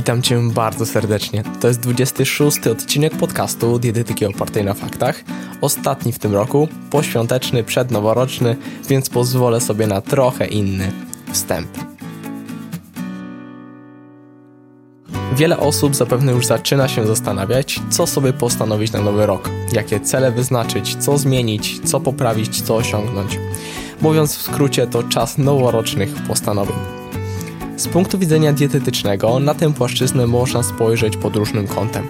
Witam Cię bardzo serdecznie. To jest 26 odcinek podcastu Dietetyki opartej na faktach. Ostatni w tym roku, poświąteczny, przednoworoczny, więc pozwolę sobie na trochę inny wstęp. Wiele osób zapewne już zaczyna się zastanawiać, co sobie postanowić na nowy rok, jakie cele wyznaczyć, co zmienić, co poprawić, co osiągnąć. Mówiąc w skrócie, to czas noworocznych postanowień. Z punktu widzenia dietetycznego na tę płaszczyznę można spojrzeć pod różnym kątem.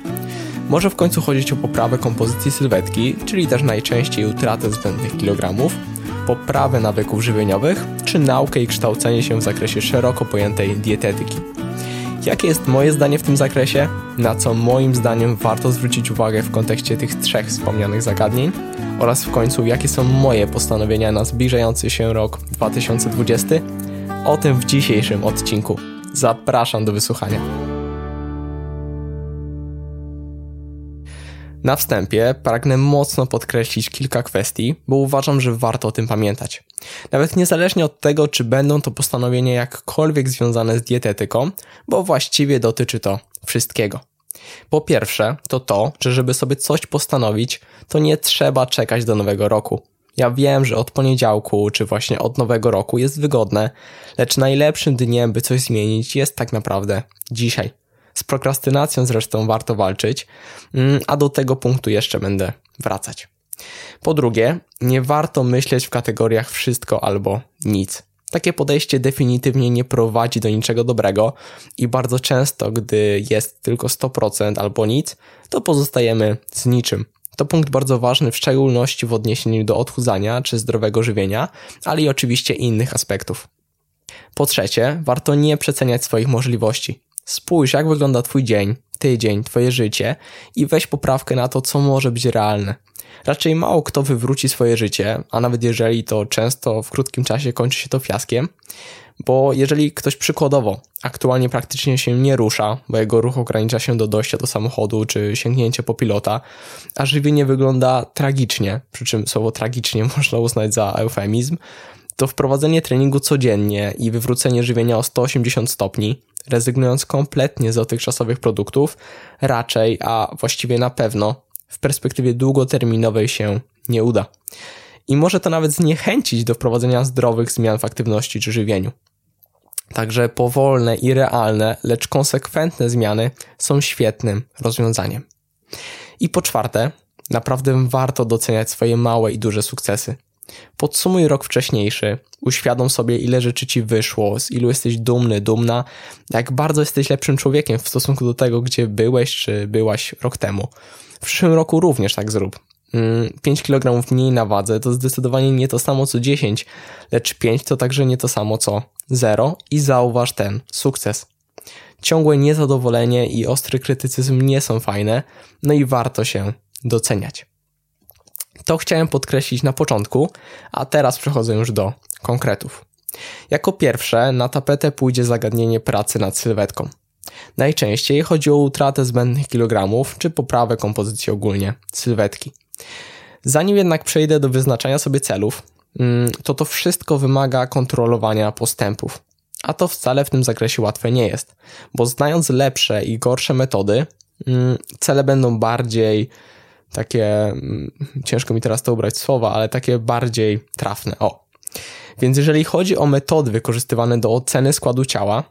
Może w końcu chodzić o poprawę kompozycji sylwetki, czyli też najczęściej utratę zbędnych kilogramów, poprawę nawyków żywieniowych, czy naukę i kształcenie się w zakresie szeroko pojętej dietetyki. Jakie jest moje zdanie w tym zakresie? Na co moim zdaniem warto zwrócić uwagę w kontekście tych trzech wspomnianych zagadnień? Oraz w końcu, jakie są moje postanowienia na zbliżający się rok 2020? O tym w dzisiejszym odcinku. Zapraszam do wysłuchania. Na wstępie pragnę mocno podkreślić kilka kwestii, bo uważam, że warto o tym pamiętać. Nawet niezależnie od tego, czy będą to postanowienia jakkolwiek związane z dietetyką, bo właściwie dotyczy to wszystkiego. Po pierwsze, to to, że żeby sobie coś postanowić, to nie trzeba czekać do nowego roku. Ja wiem, że od poniedziałku czy właśnie od nowego roku jest wygodne, lecz najlepszym dniem, by coś zmienić, jest tak naprawdę dzisiaj. Z prokrastynacją zresztą warto walczyć, mm, a do tego punktu jeszcze będę wracać. Po drugie, nie warto myśleć w kategoriach wszystko albo nic. Takie podejście definitywnie nie prowadzi do niczego dobrego i bardzo często, gdy jest tylko 100% albo nic, to pozostajemy z niczym. To punkt bardzo ważny w szczególności w odniesieniu do odchudzania czy zdrowego żywienia, ale i oczywiście innych aspektów. Po trzecie, warto nie przeceniać swoich możliwości. Spójrz, jak wygląda Twój dzień, tydzień, Twoje życie i weź poprawkę na to, co może być realne. Raczej mało kto wywróci swoje życie, a nawet jeżeli to często w krótkim czasie kończy się to fiaskiem, bo jeżeli ktoś przykładowo aktualnie praktycznie się nie rusza, bo jego ruch ogranicza się do dojścia do samochodu czy sięgnięcia po pilota, a żywienie wygląda tragicznie, przy czym słowo tragicznie można uznać za eufemizm, to wprowadzenie treningu codziennie i wywrócenie żywienia o 180 stopni, rezygnując kompletnie z dotychczasowych produktów, raczej, a właściwie na pewno w perspektywie długoterminowej się nie uda. I może to nawet zniechęcić do wprowadzenia zdrowych zmian w aktywności czy żywieniu. Także powolne i realne, lecz konsekwentne zmiany są świetnym rozwiązaniem. I po czwarte, naprawdę warto doceniać swoje małe i duże sukcesy. Podsumuj rok wcześniejszy, uświadom sobie, ile rzeczy ci wyszło, z ilu jesteś dumny, dumna, jak bardzo jesteś lepszym człowiekiem w stosunku do tego, gdzie byłeś czy byłaś rok temu. W przyszłym roku również tak zrób. 5 mm, kg mniej na wadze to zdecydowanie nie to samo co 10, lecz 5 to także nie to samo co 0 i zauważ ten sukces. Ciągłe niezadowolenie i ostry krytycyzm nie są fajne, no i warto się doceniać. To chciałem podkreślić na początku, a teraz przechodzę już do konkretów. Jako pierwsze na tapetę pójdzie zagadnienie pracy nad sylwetką. Najczęściej chodzi o utratę zbędnych kilogramów czy poprawę kompozycji ogólnie sylwetki. Zanim jednak przejdę do wyznaczania sobie celów, mm, to to wszystko wymaga kontrolowania postępów. A to wcale w tym zakresie łatwe nie jest, bo znając lepsze i gorsze metody, mm, cele będą bardziej takie, mm, ciężko mi teraz to ubrać słowa, ale takie bardziej trafne. O. Więc jeżeli chodzi o metody wykorzystywane do oceny składu ciała,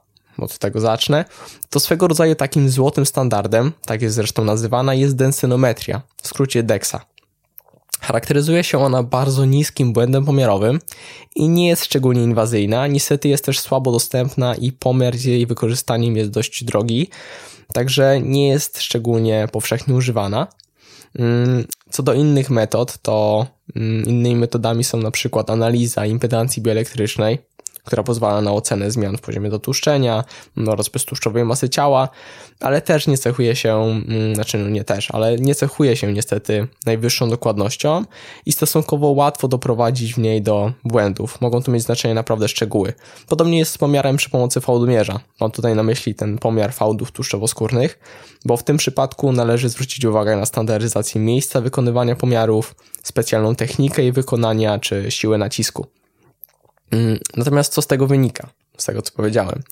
od tego zacznę, to swego rodzaju takim złotym standardem, tak jest zresztą nazywana, jest densynometria, w skrócie DEXA. Charakteryzuje się ona bardzo niskim błędem pomiarowym i nie jest szczególnie inwazyjna, niestety jest też słabo dostępna i pomiar z jej wykorzystaniem jest dość drogi, także nie jest szczególnie powszechnie używana. Mm, co do innych metod, to mm, innymi metodami są na przykład analiza impedancji bioelektrycznej, która pozwala na ocenę zmian w poziomie dotłuszczenia oraz beztłuszczowej masy ciała, ale też nie cechuje się, mm, znaczy no nie też, ale nie cechuje się niestety najwyższą dokładnością i stosunkowo łatwo doprowadzić w niej do błędów. Mogą tu mieć znaczenie naprawdę szczegóły. Podobnie jest z pomiarem przy pomocy fałdomierza. Mam tutaj na myśli ten pomiar fałdów tłuszczowo-skórnych, bo w tym przypadku należy zwrócić uwagę na standaryzację miejsca wykonywania pomiarów, specjalną technikę jej wykonania czy siłę nacisku. Natomiast co z tego wynika? Z tego, co powiedziałem.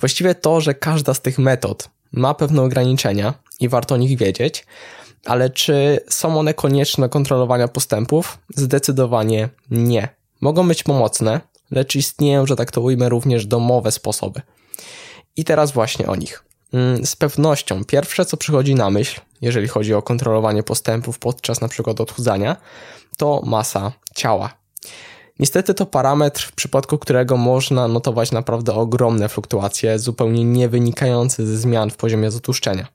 Właściwie to, że każda z tych metod ma pewne ograniczenia i warto o nich wiedzieć, ale czy są one konieczne do kontrolowania postępów? Zdecydowanie nie. Mogą być pomocne, lecz istnieją, że tak to ujmę, również domowe sposoby. I teraz właśnie o nich. Mm, z pewnością pierwsze, co przychodzi na myśl, jeżeli chodzi o kontrolowanie postępów podczas przykład odchudzania, to masa ciała. Niestety to parametr, w przypadku którego można notować naprawdę ogromne fluktuacje, zupełnie nie wynikające ze zmian w poziomie zatłuszczenia.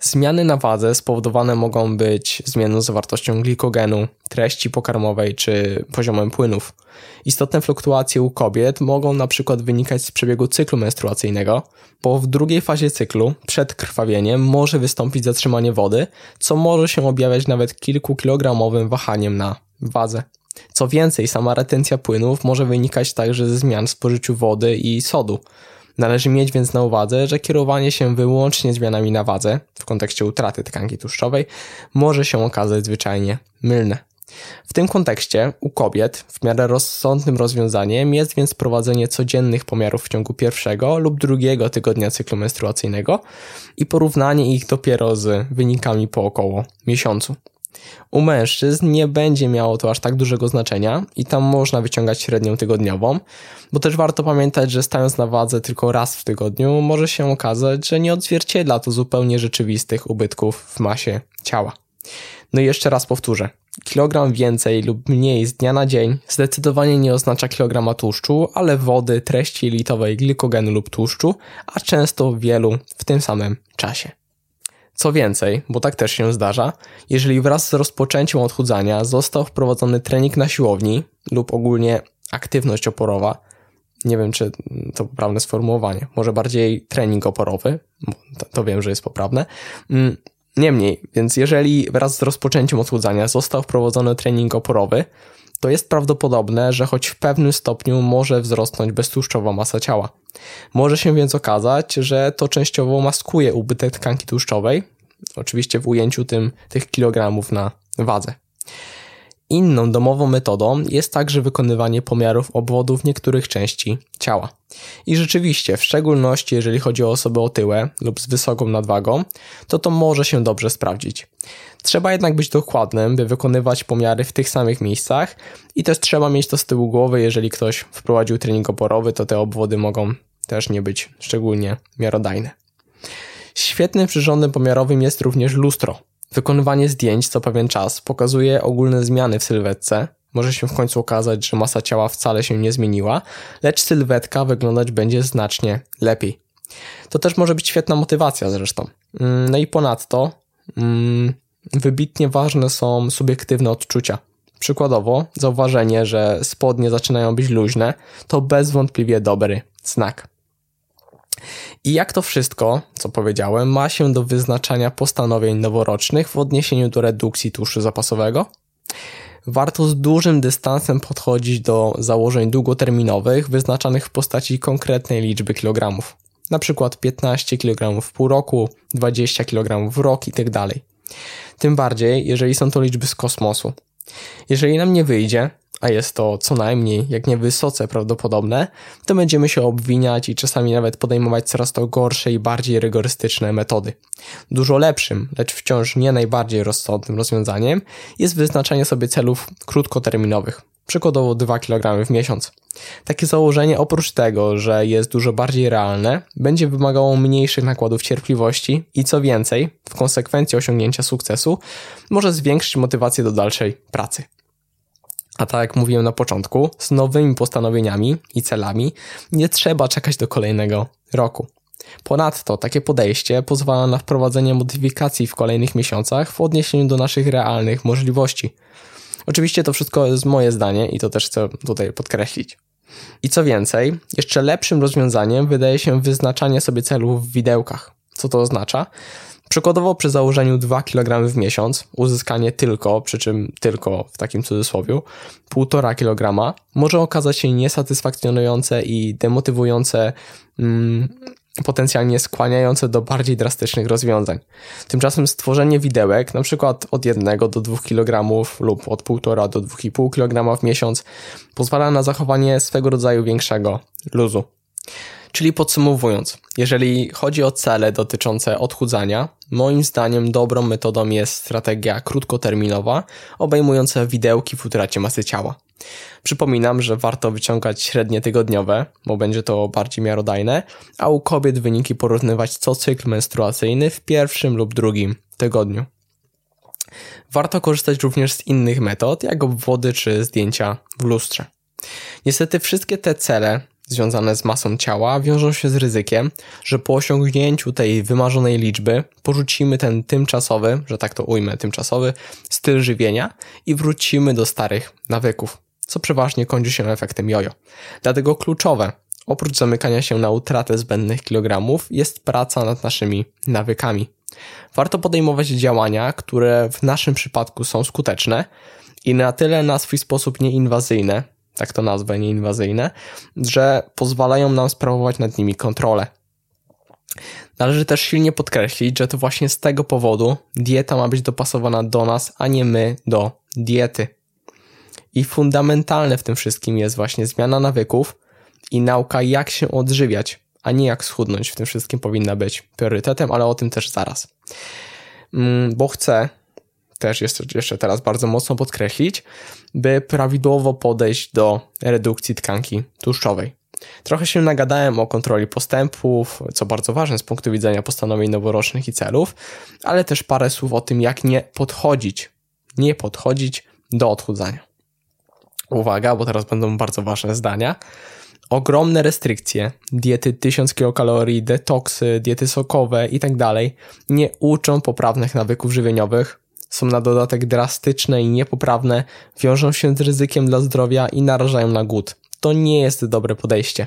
Zmiany na wadze spowodowane mogą być zmianą zawartością glikogenu, treści pokarmowej czy poziomem płynów. Istotne fluktuacje u kobiet mogą na przykład wynikać z przebiegu cyklu menstruacyjnego, bo w drugiej fazie cyklu, przed krwawieniem, może wystąpić zatrzymanie wody, co może się objawiać nawet kilkukilogramowym wahaniem na wadze. Co więcej, sama retencja płynów może wynikać także ze zmian w spożyciu wody i sodu. Należy mieć więc na uwadze, że kierowanie się wyłącznie zmianami na wadze, w kontekście utraty tkanki tłuszczowej, może się okazać zwyczajnie mylne. W tym kontekście u kobiet w miarę rozsądnym rozwiązaniem jest więc prowadzenie codziennych pomiarów w ciągu pierwszego lub drugiego tygodnia cyklu menstruacyjnego i porównanie ich dopiero z wynikami po około miesiącu. U mężczyzn nie będzie miało to aż tak dużego znaczenia i tam można wyciągać średnią tygodniową, bo też warto pamiętać, że stając na wadze tylko raz w tygodniu może się okazać, że nie odzwierciedla to zupełnie rzeczywistych ubytków w masie ciała. No i jeszcze raz powtórzę. Kilogram więcej lub mniej z dnia na dzień zdecydowanie nie oznacza kilograma tłuszczu, ale wody, treści litowej, glikogenu lub tłuszczu, a często wielu w tym samym czasie. Co więcej, bo tak też się zdarza, jeżeli wraz z rozpoczęciem odchudzania został wprowadzony trening na siłowni lub ogólnie aktywność oporowa, nie wiem czy to poprawne sformułowanie, może bardziej trening oporowy, to, to wiem, że jest poprawne. Mm, niemniej, więc jeżeli wraz z rozpoczęciem odchudzania został wprowadzony trening oporowy, to jest prawdopodobne, że choć w pewnym stopniu może wzrosnąć beztłuszczowa masa ciała. Może się więc okazać, że to częściowo maskuje ubytek tkanki tłuszczowej, oczywiście w ujęciu tym tych kilogramów na wadze. Inną domową metodą jest także wykonywanie pomiarów obwodów niektórych części ciała. I rzeczywiście, w szczególności jeżeli chodzi o osoby otyłe lub z wysoką nadwagą, to to może się dobrze sprawdzić. Trzeba jednak być dokładnym, by wykonywać pomiary w tych samych miejscach i też trzeba mieć to z tyłu głowy, jeżeli ktoś wprowadził trening oporowy, to te obwody mogą też nie być szczególnie miarodajne. Świetnym przyrządem pomiarowym jest również lustro. Wykonywanie zdjęć co pewien czas pokazuje ogólne zmiany w sylwetce. Może się w końcu okazać, że masa ciała wcale się nie zmieniła, lecz sylwetka wyglądać będzie znacznie lepiej. To też może być świetna motywacja zresztą. Mm, no i ponadto mm, wybitnie ważne są subiektywne odczucia. Przykładowo, zauważenie, że spodnie zaczynają być luźne, to bezwątpliwie dobry znak. I jak to wszystko, co powiedziałem, ma się do wyznaczania postanowień noworocznych w odniesieniu do redukcji tłuszczu zapasowego? Warto z dużym dystansem podchodzić do założeń długoterminowych wyznaczanych w postaci konkretnej liczby kilogramów. Na przykład 15 kg w pół roku, 20 kg w rok itd. Tak Tym bardziej, jeżeli są to liczby z kosmosu. Jeżeli nam nie wyjdzie, a jest to co najmniej, jak nie wysoce prawdopodobne, to będziemy się obwiniać i czasami nawet podejmować coraz to gorsze i bardziej rygorystyczne metody. Dużo lepszym, lecz wciąż nie najbardziej rozsądnym rozwiązaniem jest wyznaczanie sobie celów krótkoterminowych, przykładowo 2 kg w miesiąc. Takie założenie oprócz tego, że jest dużo bardziej realne, będzie wymagało mniejszych nakładów cierpliwości i co więcej, w konsekwencji osiągnięcia sukcesu, może zwiększyć motywację do dalszej pracy. A tak jak mówiłem na początku, z nowymi postanowieniami i celami nie trzeba czekać do kolejnego roku. Ponadto takie podejście pozwala na wprowadzenie modyfikacji w kolejnych miesiącach w odniesieniu do naszych realnych możliwości. Oczywiście to wszystko jest moje zdanie i to też chcę tutaj podkreślić. I co więcej, jeszcze lepszym rozwiązaniem wydaje się wyznaczanie sobie celów w widełkach. Co to oznacza? Przykładowo przy założeniu 2 kg w miesiąc, uzyskanie tylko, przy czym tylko w takim cudzysłowie, 1,5 kg może okazać się niesatysfakcjonujące i demotywujące, mm, potencjalnie skłaniające do bardziej drastycznych rozwiązań. Tymczasem stworzenie widełek, na przykład od 1 do 2 kg lub od 1,5 do 2,5 kg w miesiąc, pozwala na zachowanie swego rodzaju większego luzu. Czyli podsumowując, jeżeli chodzi o cele dotyczące odchudzania, moim zdaniem dobrą metodą jest strategia krótkoterminowa, obejmująca widełki w utracie masy ciała. Przypominam, że warto wyciągać średnie tygodniowe, bo będzie to bardziej miarodajne, a u kobiet wyniki porównywać co cykl menstruacyjny w pierwszym lub drugim tygodniu. Warto korzystać również z innych metod, jak obwody czy zdjęcia w lustrze. Niestety wszystkie te cele związane z masą ciała wiążą się z ryzykiem, że po osiągnięciu tej wymarzonej liczby porzucimy ten tymczasowy, że tak to ujmę, tymczasowy styl żywienia i wrócimy do starych nawyków, co przeważnie kończy się efektem jojo. Dlatego kluczowe, oprócz zamykania się na utratę zbędnych kilogramów, jest praca nad naszymi nawykami. Warto podejmować działania, które w naszym przypadku są skuteczne i na tyle na swój sposób nieinwazyjne, tak to nazwę, nieinwazyjne, że pozwalają nam sprawować nad nimi kontrolę. Należy też silnie podkreślić, że to właśnie z tego powodu dieta ma być dopasowana do nas, a nie my do diety. I fundamentalne w tym wszystkim jest właśnie zmiana nawyków i nauka, jak się odżywiać, a nie jak schudnąć. W tym wszystkim powinna być priorytetem, ale o tym też zaraz. Mm, bo chcę też jeszcze, jeszcze teraz bardzo mocno podkreślić, by prawidłowo podejść do redukcji tkanki tłuszczowej. Trochę się nagadałem o kontroli postępów, co bardzo ważne z punktu widzenia postanowień noworocznych i celów, ale też parę słów o tym, jak nie podchodzić, nie podchodzić do odchudzania. Uwaga, bo teraz będą bardzo ważne zdania. Ogromne restrykcje, diety 1000 kilokalorii, detoksy, diety sokowe itd. Tak nie uczą poprawnych nawyków żywieniowych, są na dodatek drastyczne i niepoprawne, wiążą się z ryzykiem dla zdrowia i narażają na głód. To nie jest dobre podejście.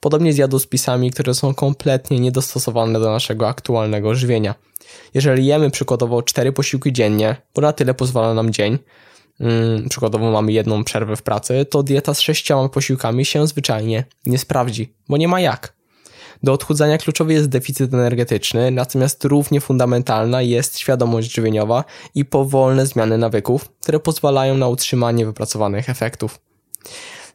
Podobnie z jadłospisami, które są kompletnie niedostosowane do naszego aktualnego żywienia. Jeżeli jemy przykładowo 4 posiłki dziennie, bo na tyle pozwala nam dzień, hmm, przykładowo mamy jedną przerwę w pracy, to dieta z sześcioma posiłkami się zwyczajnie nie sprawdzi, bo nie ma jak. Do odchudzania kluczowy jest deficyt energetyczny, natomiast równie fundamentalna jest świadomość żywieniowa i powolne zmiany nawyków, które pozwalają na utrzymanie wypracowanych efektów.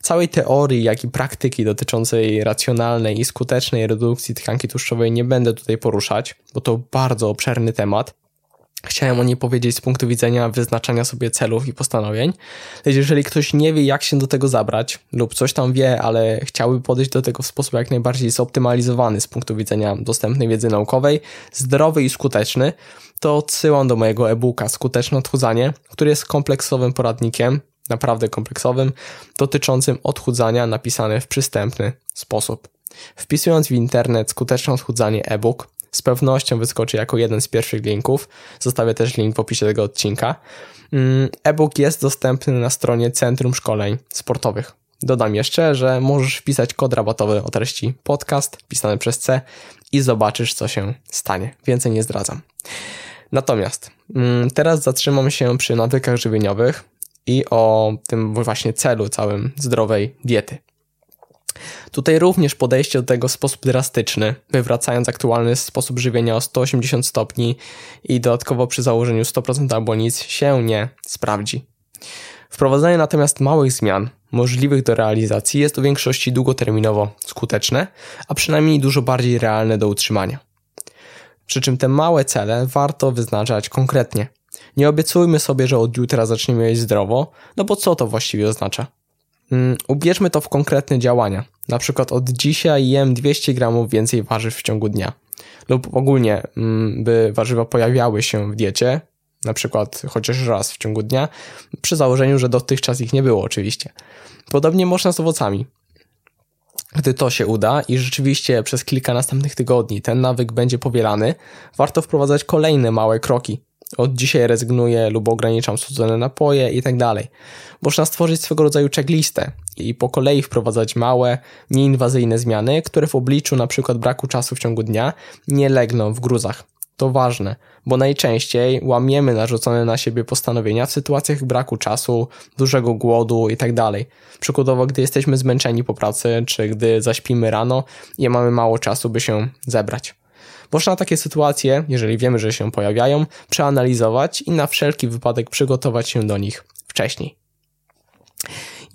Całej teorii, jak i praktyki dotyczącej racjonalnej i skutecznej redukcji tkanki tłuszczowej nie będę tutaj poruszać, bo to bardzo obszerny temat. Chciałem o niej powiedzieć z punktu widzenia wyznaczania sobie celów i postanowień. Jeżeli ktoś nie wie, jak się do tego zabrać, lub coś tam wie, ale chciałby podejść do tego w sposób jak najbardziej zoptymalizowany z punktu widzenia dostępnej wiedzy naukowej, zdrowy i skuteczny, to odsyłam do mojego e-booka Skuteczne odchudzanie, który jest kompleksowym poradnikiem, naprawdę kompleksowym, dotyczącym odchudzania napisany w przystępny sposób. Wpisując w internet skuteczne odchudzanie e-book, z pewnością wyskoczy jako jeden z pierwszych linków. Zostawię też link w opisie tego odcinka. Mm, e-book jest dostępny na stronie Centrum Szkoleń Sportowych. Dodam jeszcze, że możesz wpisać kod rabatowy o treści podcast pisany przez C i zobaczysz, co się stanie. Więcej nie zdradzam. Natomiast mm, teraz zatrzymam się przy nawykach żywieniowych i o tym właśnie celu całym zdrowej diety. Tutaj również podejście do tego w sposób drastyczny, wywracając aktualny sposób żywienia o 180 stopni i dodatkowo przy założeniu 100% albo nic się nie sprawdzi. Wprowadzanie natomiast małych zmian, możliwych do realizacji, jest w większości długoterminowo skuteczne, a przynajmniej dużo bardziej realne do utrzymania. Przy czym te małe cele warto wyznaczać konkretnie. Nie obiecujmy sobie, że od jutra zaczniemy jeść zdrowo, no bo co to właściwie oznacza? Mm, ubierzmy to w konkretne działania. Na przykład od dzisiaj jem 200 gramów więcej warzyw w ciągu dnia. Lub ogólnie, mm, by warzywa pojawiały się w diecie, na przykład chociaż raz w ciągu dnia, przy założeniu, że dotychczas ich nie było oczywiście. Podobnie można z owocami. Gdy to się uda i rzeczywiście przez kilka następnych tygodni ten nawyk będzie powielany, warto wprowadzać kolejne małe kroki. Od dzisiaj rezygnuję lub ograniczam słodzone napoje i tak dalej. Można stworzyć swego rodzaju checklistę i po kolei wprowadzać małe, nieinwazyjne zmiany, które w obliczu na przykład braku czasu w ciągu dnia nie legną w gruzach. To ważne, bo najczęściej łamiemy narzucone na siebie postanowienia w sytuacjach braku czasu, dużego głodu itd. Tak Przykładowo, gdy jesteśmy zmęczeni po pracy, czy gdy zaśpimy rano i mamy mało czasu, by się zebrać. Można takie sytuacje, jeżeli wiemy, że się pojawiają, przeanalizować i na wszelki wypadek przygotować się do nich wcześniej.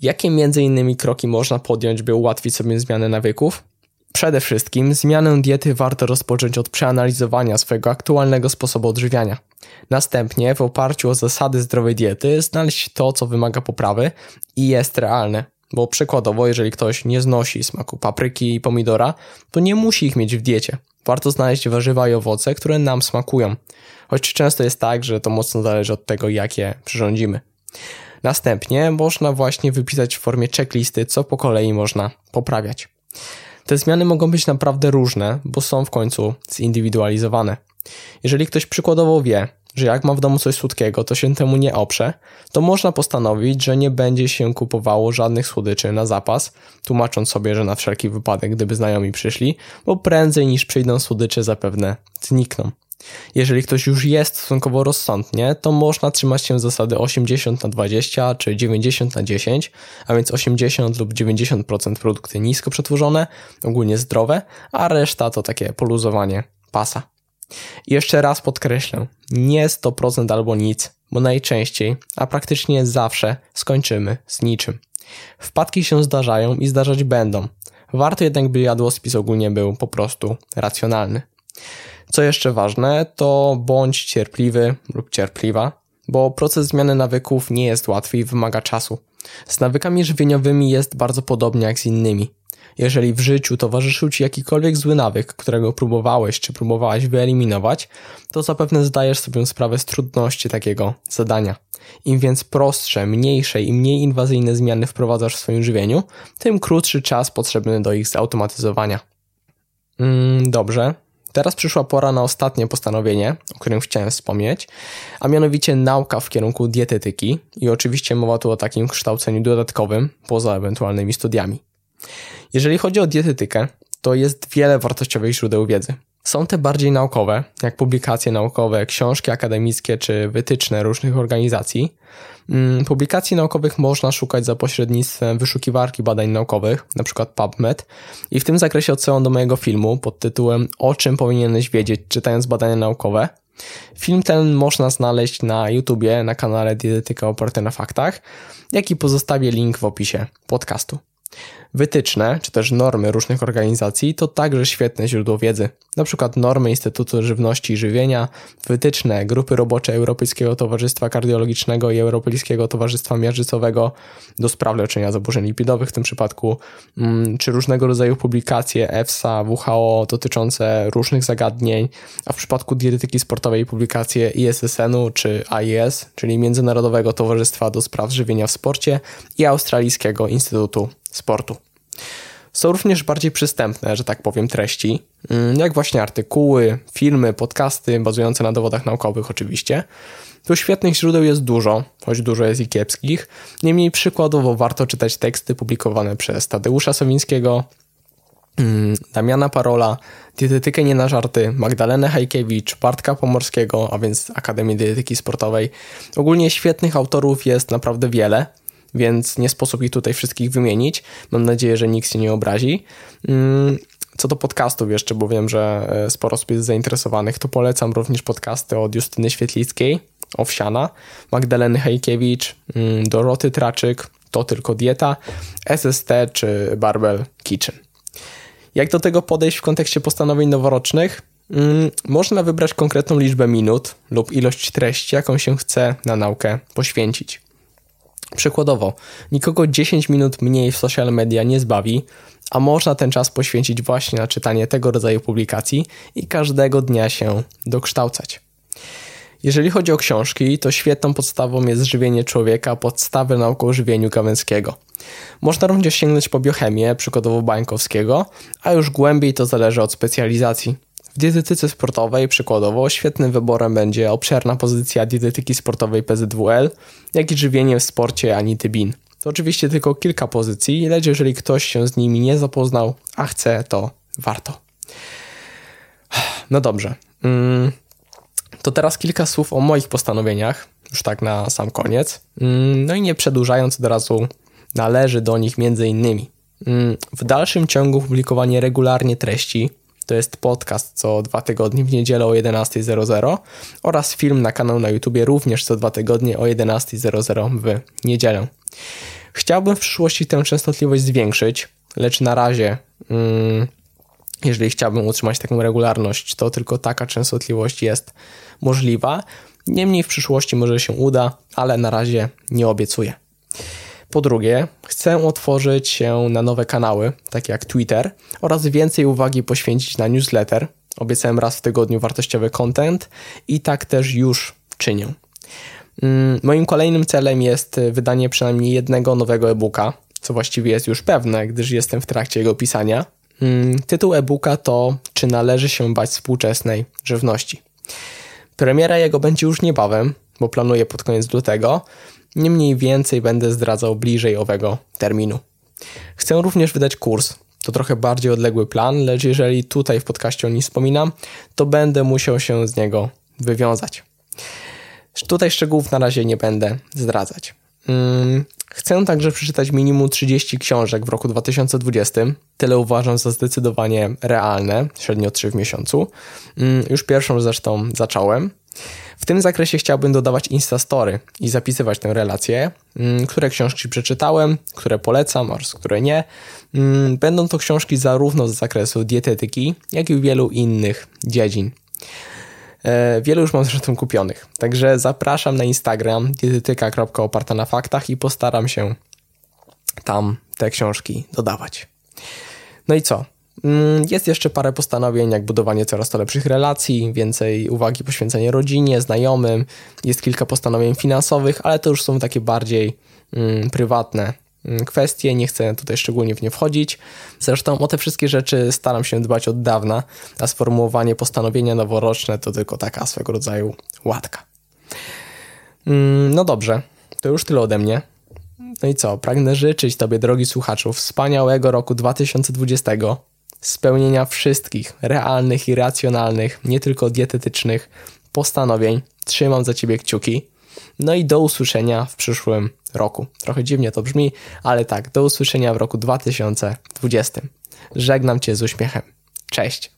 Jakie między innymi kroki można podjąć, by ułatwić sobie zmianę nawyków? Przede wszystkim zmianę diety warto rozpocząć od przeanalizowania swojego aktualnego sposobu odżywiania. Następnie w oparciu o zasady zdrowej diety znaleźć to, co wymaga poprawy i jest realne. Bo przykładowo, jeżeli ktoś nie znosi smaku papryki i pomidora, to nie musi ich mieć w diecie. Warto znaleźć warzywa i owoce, które nam smakują. Choć często jest tak, że to mocno zależy od tego, jakie przyrządzimy. Następnie można właśnie wypisać w formie checklisty, co po kolei można poprawiać. Te zmiany mogą być naprawdę różne, bo są w końcu zindywidualizowane. Jeżeli ktoś przykładowo wie, że jak ma w domu coś słodkiego, to się temu nie oprze, to można postanowić, że nie będzie się kupowało żadnych słodyczy na zapas, tłumacząc sobie, że na wszelki wypadek, gdyby znajomi przyszli, bo prędzej niż przyjdą słodycze zapewne znikną. Jeżeli ktoś już jest stosunkowo rozsądnie, to można trzymać się zasady 80 na 20 czy 90 na 10, a więc 80 lub 90% produkty nisko przetworzone, ogólnie zdrowe, a reszta to takie poluzowanie pasa. I jeszcze raz podkreślę, nie 100% albo nic, bo najczęściej, a praktycznie zawsze skończymy z niczym. Wpadki się zdarzają i zdarzać będą. Warto jednak, by jadłospis ogólnie był po prostu racjonalny. Co jeszcze ważne, to bądź cierpliwy lub cierpliwa, bo proces zmiany nawyków nie jest łatwy i wymaga czasu. Z nawykami żywieniowymi jest bardzo podobnie jak z innymi. Jeżeli w życiu towarzyszył Ci jakikolwiek zły nawyk, którego próbowałeś czy próbowałaś wyeliminować, to zapewne zdajesz sobie sprawę z trudności takiego zadania. Im więc prostsze, mniejsze i mniej inwazyjne zmiany wprowadzasz w swoim żywieniu, tym krótszy czas potrzebny do ich zautomatyzowania. Mm, dobrze, Teraz przyszła pora na ostatnie postanowienie, o którym chciałem wspomnieć, a mianowicie nauka w kierunku dietetyki i oczywiście mowa tu o takim kształceniu dodatkowym, poza ewentualnymi studiami. Jeżeli chodzi o dietetykę, to jest wiele wartościowych źródeł wiedzy. Są te bardziej naukowe, jak publikacje naukowe, książki akademickie czy wytyczne różnych organizacji. Mm, publikacji naukowych można szukać za pośrednictwem wyszukiwarki badań naukowych, np. PubMed, i w tym zakresie odsyłam do mojego filmu pod tytułem O czym powinieneś wiedzieć, czytając badania naukowe. Film ten można znaleźć na YouTubie, na kanale Dietetyka oparte na faktach, jak i pozostawię link w opisie podcastu. Wytyczne, czy też normy różnych organizacji to także świetne źródło wiedzy. Na przykład normy Instytutu Żywności i Żywienia, wytyczne grupy robocze Europejskiego Towarzystwa Kardiologicznego i Europejskiego Towarzystwa Miażdżycowego do spraw leczenia zaburzeń lipidowych w tym przypadku, mm, czy różnego rodzaju publikacje EFSA, WHO dotyczące różnych zagadnień, a w przypadku dietetyki sportowej publikacje ISSN-u czy AIS, czyli Międzynarodowego Towarzystwa do Spraw Żywienia w Sporcie i Australijskiego Instytutu Sportu. Są również bardziej przystępne, że tak powiem, treści, mm, jak właśnie artykuły, filmy, podcasty bazujące na dowodach naukowych oczywiście. Tu świetnych źródeł jest dużo, choć dużo jest i kiepskich. Niemniej przykładowo warto czytać teksty publikowane przez Tadeusza Sowińskiego, mm, Damiana Parola, Dietetykę Nie na Żarty, Magdalenę Hajkiewicz, Bartka Pomorskiego, a więc Akademii Dietetyki Sportowej. Ogólnie świetnych autorów jest naprawdę wiele więc nie sposób ich tutaj wszystkich wymienić. Mam nadzieję, że nikt się nie obrazi. Mm, co do podcastów jeszcze, bo wiem, że e, sporo osób jest zainteresowanych, to polecam również podcasty od Justyny Świetlickiej, Owsiana, Magdaleny Hejkiewicz, mm, Doroty Traczyk, To Tylko Dieta, SST czy Barbell Kitchen. Jak do tego podejść w kontekście postanowień noworocznych? Mm, można wybrać konkretną liczbę minut lub ilość treści, jaką się chce na naukę poświęcić. Przykładowo, nikogo 10 minut mniej w social media nie zbawi, a można ten czas poświęcić właśnie na czytanie tego rodzaju publikacji i każdego dnia się dokształcać. Jeżeli chodzi o książki, to świetną podstawą jest żywienie człowieka, podstawy nauki o żywieniu. Można również sięgnąć po biochemię, przykładowo Bańkowskiego, a już głębiej to zależy od specjalizacji. W dietetyce sportowej przykładowo świetnym wyborem będzie obszerna pozycja dietetyki sportowej PZWL, jak i żywienie w sporcie Anity Bin. To oczywiście tylko kilka pozycji, lecz jeżeli ktoś się z nimi nie zapoznał, a chce, to warto. No dobrze. Mm, to teraz kilka słów o moich postanowieniach, już tak na sam koniec. Mm, no i nie przedłużając od razu, należy do nich między innymi mm, w dalszym ciągu publikowanie regularnie treści to jest podcast co dwa tygodnie w niedzielę o 11.00 oraz film na kanał na YouTubie również co dwa tygodnie o 11.00 w niedzielę. Chciałbym w przyszłości tę częstotliwość zwiększyć, lecz na razie mm, Jeżeli chciałbym utrzymać taką regularność, to tylko taka częstotliwość jest możliwa. Niemniej w przyszłości może się uda, ale na razie nie obiecuję. Po drugie, chcę otworzyć się na nowe kanały, takie jak Twitter, oraz więcej uwagi poświęcić na newsletter. Obiecałem raz w tygodniu wartościowy content i tak też już czynię. Mm, moim kolejnym celem jest wydanie przynajmniej jednego nowego e-booka, co właściwie jest już pewne, gdyż jestem w trakcie jego pisania. Mm, tytuł e-booka to Czy należy się bać współczesnej żywności? Premiera jego będzie już niebawem, bo planuję pod koniec lutego, niemniej więcej będę zdradzał bliżej owego terminu. Chcę również wydać kurs. To trochę bardziej odległy plan, lecz jeżeli tutaj w podcaście o nim wspominam, to będę musiał się z niego wywiązać. Tutaj szczegółów na razie nie będę zdradzać. Mm, chcę także przeczytać minimum 30 książek w roku 2020. Tyle uważam za zdecydowanie realne, średnio 3 w miesiącu. Mm, już pierwszą zresztą zacząłem. W tym zakresie chciałbym dodawać Instastory i zapisywać tę relację, mm, które książki przeczytałem, które polecam oraz które nie. Będą to książki zarówno z zakresu dietetyki, jak i wielu innych dziedzin. E, wielu już mam zresztą kupionych. Także zapraszam na Instagram dietetyka.oparta na faktach i postaram się tam te książki dodawać. No i co? Mm, jest jeszcze parę postanowień, jak budowanie coraz to lepszych relacji, więcej uwagi poświęcenie rodzinie, znajomym. Jest kilka postanowień finansowych, ale to już są takie bardziej mm, prywatne Mm, kwestie, nie chcę tutaj szczególnie w nie wchodzić. Zresztą o te wszystkie rzeczy staram się dbać od dawna, a sformułowanie postanowienia noworoczne to tylko taka swego rodzaju łatka. Mm, no dobrze, to już tyle ode mnie. No i co, pragnę życzyć Tobie, drogi słuchaczu, wspaniałego roku 2020, spełnienia wszystkich realnych i racjonalnych, nie tylko dietetycznych postanowień. Trzymam za Ciebie kciuki. No i do usłyszenia w przyszłym roku. Trochę dziwnie to brzmi, ale tak, do usłyszenia w roku 2020. Żegnam Cię z uśmiechem. Cześć!